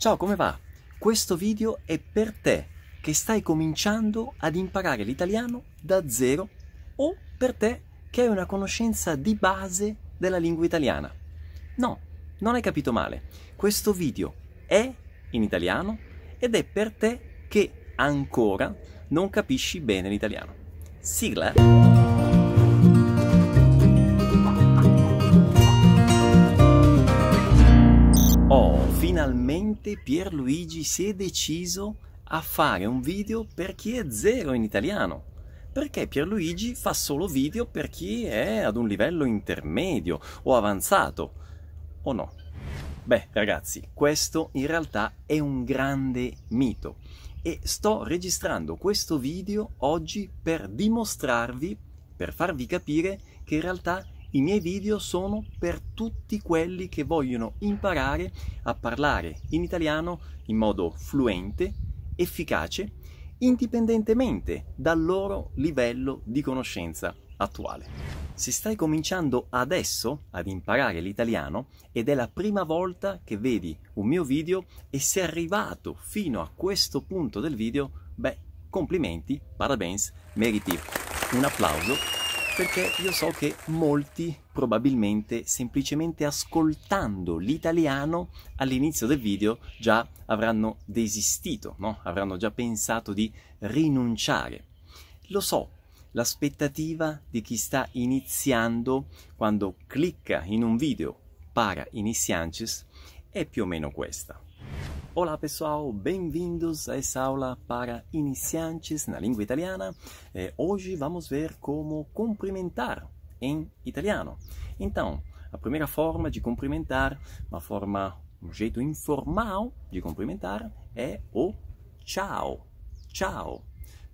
Ciao, come va? Questo video è per te che stai cominciando ad imparare l'italiano da zero o per te che hai una conoscenza di base della lingua italiana. No, non hai capito male. Questo video è in italiano ed è per te che ancora non capisci bene l'italiano. Sigla! Finalmente Pierluigi si è deciso a fare un video per chi è zero in italiano. Perché Pierluigi fa solo video per chi è ad un livello intermedio o avanzato. O no? Beh, ragazzi, questo in realtà è un grande mito e sto registrando questo video oggi per dimostrarvi, per farvi capire che in realtà i miei video sono per tutti quelli che vogliono imparare a parlare in italiano in modo fluente, efficace, indipendentemente dal loro livello di conoscenza attuale. Se stai cominciando adesso ad imparare l'italiano ed è la prima volta che vedi un mio video e sei arrivato fino a questo punto del video, beh, complimenti, parabens, meriti un applauso perché io so che molti probabilmente semplicemente ascoltando l'italiano all'inizio del video già avranno desistito, no? avranno già pensato di rinunciare. Lo so, l'aspettativa di chi sta iniziando quando clicca in un video para iniciantes è più o meno questa. Olá pessoal, bem-vindos a essa aula para iniciantes na língua italiana. Eh, hoje vamos ver como cumprimentar em italiano. Então, a primeira forma de cumprimentar, uma forma, um jeito informal de cumprimentar é o ciao. Ciao.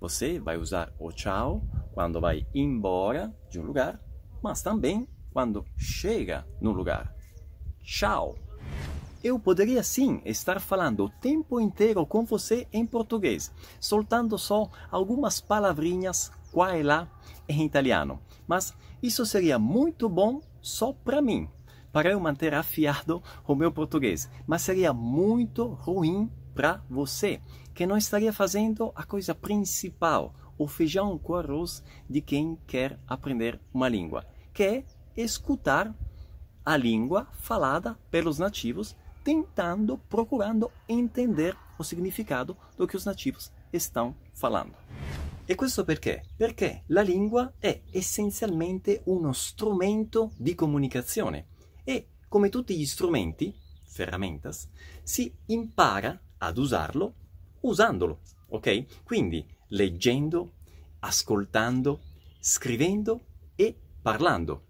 Você vai usar o ciao quando vai embora de um lugar, mas também quando chega no lugar. Ciao. Eu poderia sim estar falando o tempo inteiro com você em português, soltando só algumas palavrinhas qua e lá em italiano, mas isso seria muito bom só para mim, para eu manter afiado o meu português, mas seria muito ruim para você, que não estaria fazendo a coisa principal, o feijão com arroz de quem quer aprender uma língua, que é escutar a língua falada pelos nativos tentando, procurando entender o significato do che os nativos estão falando. E questo perché? Perché la lingua è essenzialmente uno strumento di comunicazione e, come tutti gli strumenti, ferramentas, si impara ad usarlo usandolo, ok? Quindi leggendo, ascoltando, scrivendo e parlando.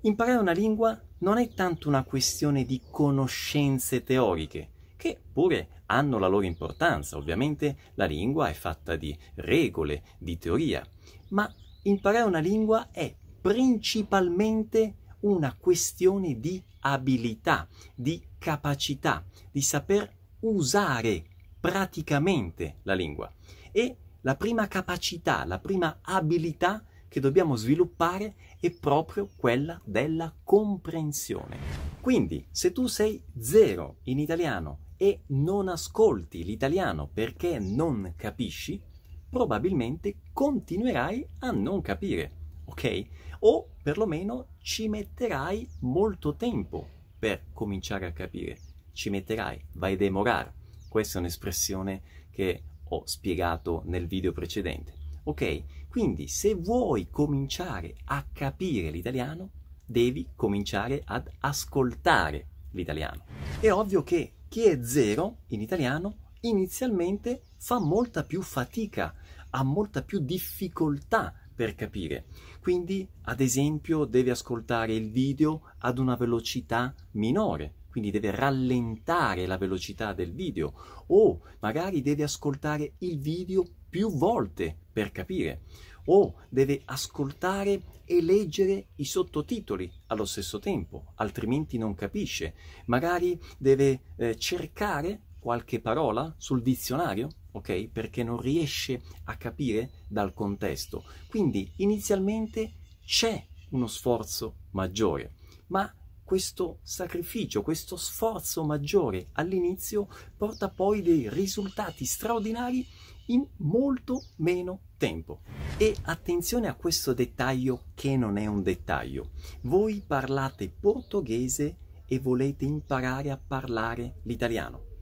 Imparare una lingua non è tanto una questione di conoscenze teoriche, che pure hanno la loro importanza. Ovviamente la lingua è fatta di regole, di teoria, ma imparare una lingua è principalmente una questione di abilità, di capacità, di saper usare praticamente la lingua. E la prima capacità, la prima abilità che dobbiamo sviluppare è proprio quella della comprensione. Quindi, se tu sei zero in italiano e non ascolti l'italiano perché non capisci, probabilmente continuerai a non capire, ok? O perlomeno ci metterai molto tempo per cominciare a capire. Ci metterai, vai demorar. Questa è un'espressione che ho spiegato nel video precedente. Ok? Quindi se vuoi cominciare a capire l'italiano, devi cominciare ad ascoltare l'italiano. È ovvio che chi è zero in italiano inizialmente fa molta più fatica, ha molta più difficoltà per capire. Quindi, ad esempio, deve ascoltare il video ad una velocità minore, quindi deve rallentare la velocità del video o magari deve ascoltare il video più volte per capire o deve ascoltare e leggere i sottotitoli allo stesso tempo, altrimenti non capisce. Magari deve eh, cercare qualche parola sul dizionario, ok? Perché non riesce a capire dal contesto. Quindi inizialmente c'è uno sforzo maggiore, ma questo sacrificio, questo sforzo maggiore all'inizio porta poi dei risultati straordinari in molto meno tempo. E attenzione a questo dettaglio che non è un dettaglio. Voi parlate portoghese e volete imparare a parlare l'italiano.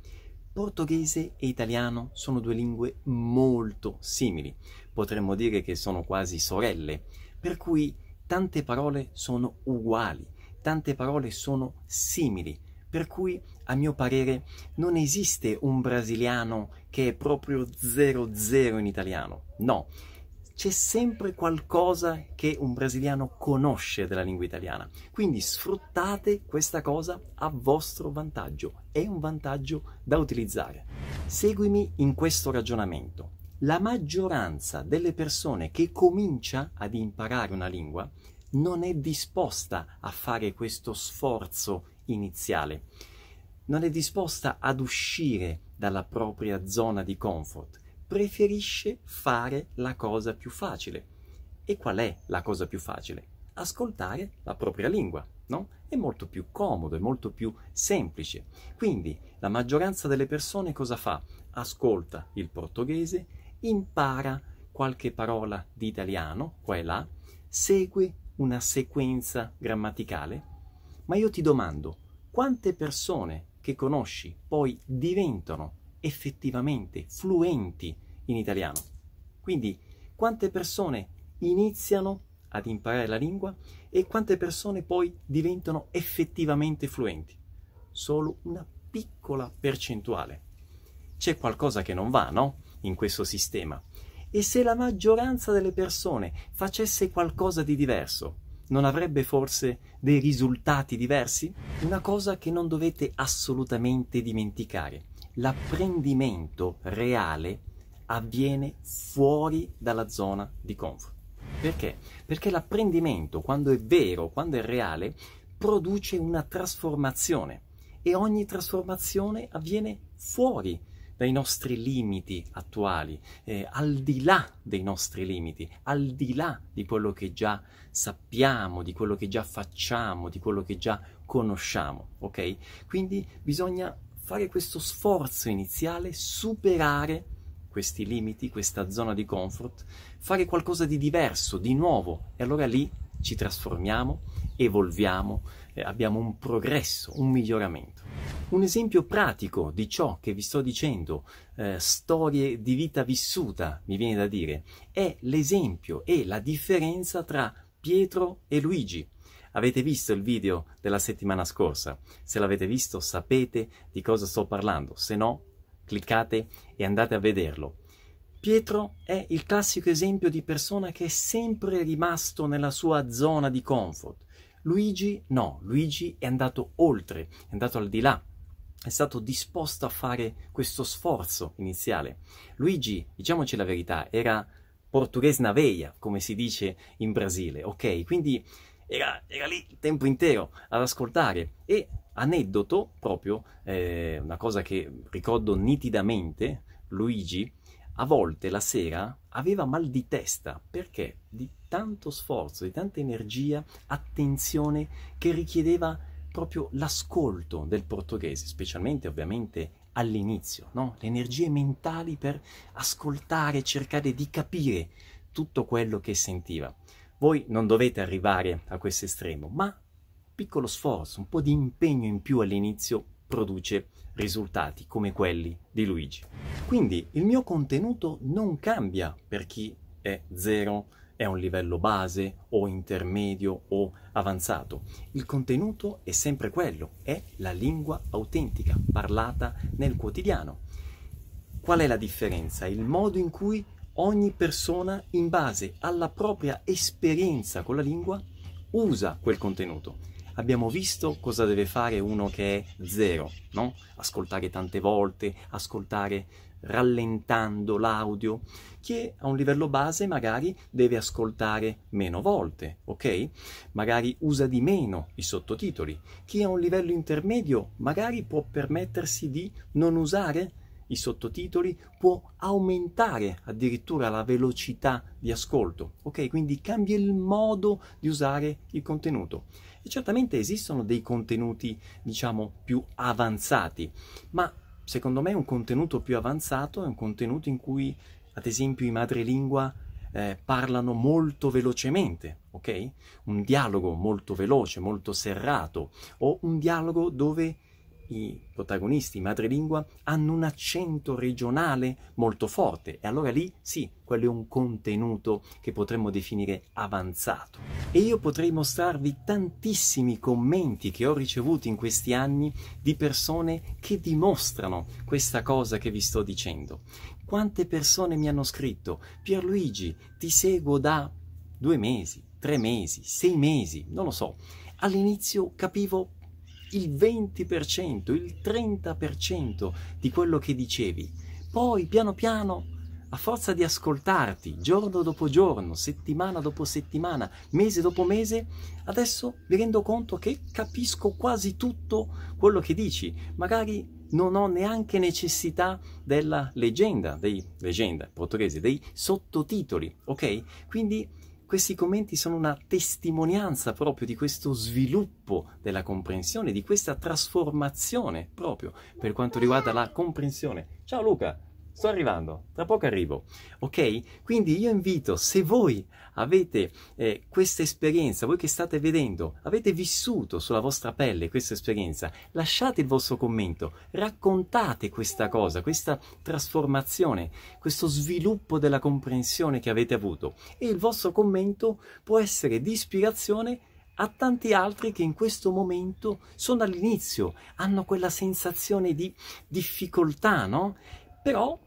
Portoghese e italiano sono due lingue molto simili, potremmo dire che sono quasi sorelle, per cui tante parole sono uguali, tante parole sono simili, per cui a mio parere non esiste un brasiliano che è proprio 00 in italiano, no, c'è sempre qualcosa che un brasiliano conosce della lingua italiana. Quindi sfruttate questa cosa a vostro vantaggio, è un vantaggio da utilizzare. Seguimi in questo ragionamento. La maggioranza delle persone che comincia ad imparare una lingua non è disposta a fare questo sforzo iniziale, non è disposta ad uscire dalla propria zona di comfort preferisce fare la cosa più facile. E qual è la cosa più facile? Ascoltare la propria lingua, no? È molto più comodo, è molto più semplice. Quindi la maggioranza delle persone cosa fa? Ascolta il portoghese, impara qualche parola di italiano, qua e là, segue una sequenza grammaticale, ma io ti domando, quante persone che conosci poi diventano effettivamente fluenti in italiano. Quindi quante persone iniziano ad imparare la lingua e quante persone poi diventano effettivamente fluenti? Solo una piccola percentuale. C'è qualcosa che non va, no? In questo sistema. E se la maggioranza delle persone facesse qualcosa di diverso, non avrebbe forse dei risultati diversi? Una cosa che non dovete assolutamente dimenticare l'apprendimento reale avviene fuori dalla zona di comfort. Perché? Perché l'apprendimento, quando è vero, quando è reale, produce una trasformazione e ogni trasformazione avviene fuori dai nostri limiti attuali, eh, al di là dei nostri limiti, al di là di quello che già sappiamo, di quello che già facciamo, di quello che già conosciamo, ok? Quindi bisogna fare questo sforzo iniziale, superare questi limiti, questa zona di comfort, fare qualcosa di diverso, di nuovo e allora lì ci trasformiamo, evolviamo, abbiamo un progresso, un miglioramento. Un esempio pratico di ciò che vi sto dicendo, eh, storie di vita vissuta, mi viene da dire, è l'esempio e la differenza tra Pietro e Luigi. Avete visto il video della settimana scorsa? Se l'avete visto sapete di cosa sto parlando, se no cliccate e andate a vederlo. Pietro è il classico esempio di persona che è sempre rimasto nella sua zona di comfort. Luigi no, Luigi è andato oltre, è andato al di là, è stato disposto a fare questo sforzo iniziale. Luigi, diciamoci la verità, era portoghese na veia, come si dice in Brasile, ok? Quindi era, era, lì il tempo intero ad ascoltare e aneddoto proprio, eh, una cosa che ricordo nitidamente, Luigi a volte la sera aveva mal di testa perché di tanto sforzo, di tanta energia, attenzione che richiedeva proprio l'ascolto del portoghese, specialmente ovviamente all'inizio, no? le energie mentali per ascoltare, cercare di capire tutto quello che sentiva. Voi non dovete arrivare a questo estremo, ma piccolo sforzo, un po' di impegno in più all'inizio produce risultati come quelli di Luigi. Quindi il mio contenuto non cambia per chi è zero, è un livello base o intermedio o avanzato. Il contenuto è sempre quello, è la lingua autentica parlata nel quotidiano. Qual è la differenza? Il modo in cui ogni persona in base alla propria esperienza con la lingua usa quel contenuto. Abbiamo visto cosa deve fare uno che è zero, no? Ascoltare tante volte, ascoltare rallentando l'audio. Chi a un livello base magari deve ascoltare meno volte, ok? Magari usa di meno i sottotitoli. Chi a un livello intermedio magari può permettersi di non usare i sottotitoli, può aumentare addirittura la velocità di ascolto, ok? Quindi cambia il modo di usare il contenuto. E certamente esistono dei contenuti, diciamo, più avanzati, ma secondo me un contenuto più avanzato è un contenuto in cui, ad esempio, i madrelingua eh, parlano molto velocemente, ok? Un dialogo molto veloce, molto serrato, o un dialogo dove i protagonisti madrelingua hanno un accento regionale molto forte e allora lì sì, quello è un contenuto che potremmo definire avanzato. E io potrei mostrarvi tantissimi commenti che ho ricevuto in questi anni di persone che dimostrano questa cosa che vi sto dicendo. Quante persone mi hanno scritto Pierluigi, ti seguo da due mesi, tre mesi, sei mesi, non lo so. All'inizio capivo il 20%, il 30% di quello che dicevi. Poi, piano piano, a forza di ascoltarti giorno dopo giorno, settimana dopo settimana, mese dopo mese, adesso mi rendo conto che capisco quasi tutto quello che dici. Magari non ho neanche necessità della leggenda, dei leggenda portoghese, dei sottotitoli, ok? Quindi questi commenti sono una testimonianza proprio di questo sviluppo della comprensione, di questa trasformazione proprio per quanto riguarda la comprensione. Ciao Luca! Sto arrivando, tra poco arrivo. Ok? Quindi io invito, se voi avete eh, questa esperienza, voi che state vedendo, avete vissuto sulla vostra pelle questa esperienza, lasciate il vostro commento, raccontate questa cosa, questa trasformazione, questo sviluppo della comprensione che avete avuto e il vostro commento può essere di ispirazione a tanti altri che in questo momento sono all'inizio, hanno quella sensazione di difficoltà, no? Però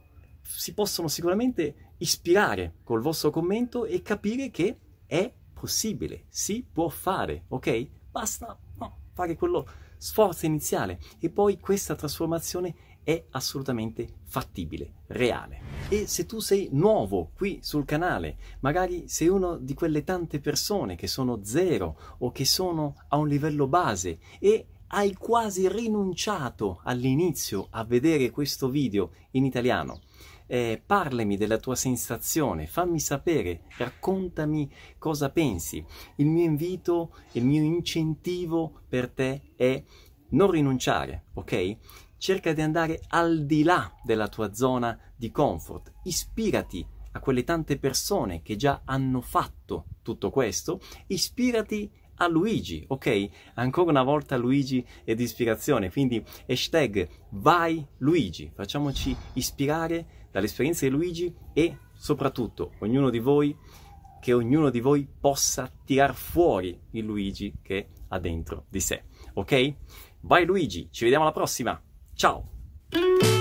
si possono sicuramente ispirare col vostro commento e capire che è possibile, si può fare, ok? Basta no, fare quello sforzo iniziale e poi questa trasformazione è assolutamente fattibile, reale. E se tu sei nuovo qui sul canale, magari sei una di quelle tante persone che sono zero o che sono a un livello base e hai quasi rinunciato all'inizio a vedere questo video in italiano. Eh, parlami della tua sensazione, fammi sapere, raccontami cosa pensi. Il mio invito, il mio incentivo per te è non rinunciare, ok? Cerca di andare al di là della tua zona di comfort, ispirati a quelle tante persone che già hanno fatto tutto questo, ispirati a Luigi, ok? Ancora una volta Luigi è di ispirazione, quindi hashtag vai Luigi, facciamoci ispirare dall'esperienza di Luigi e soprattutto ognuno di voi, che ognuno di voi possa tirar fuori il Luigi che ha dentro di sé, ok? Vai Luigi, ci vediamo alla prossima, ciao!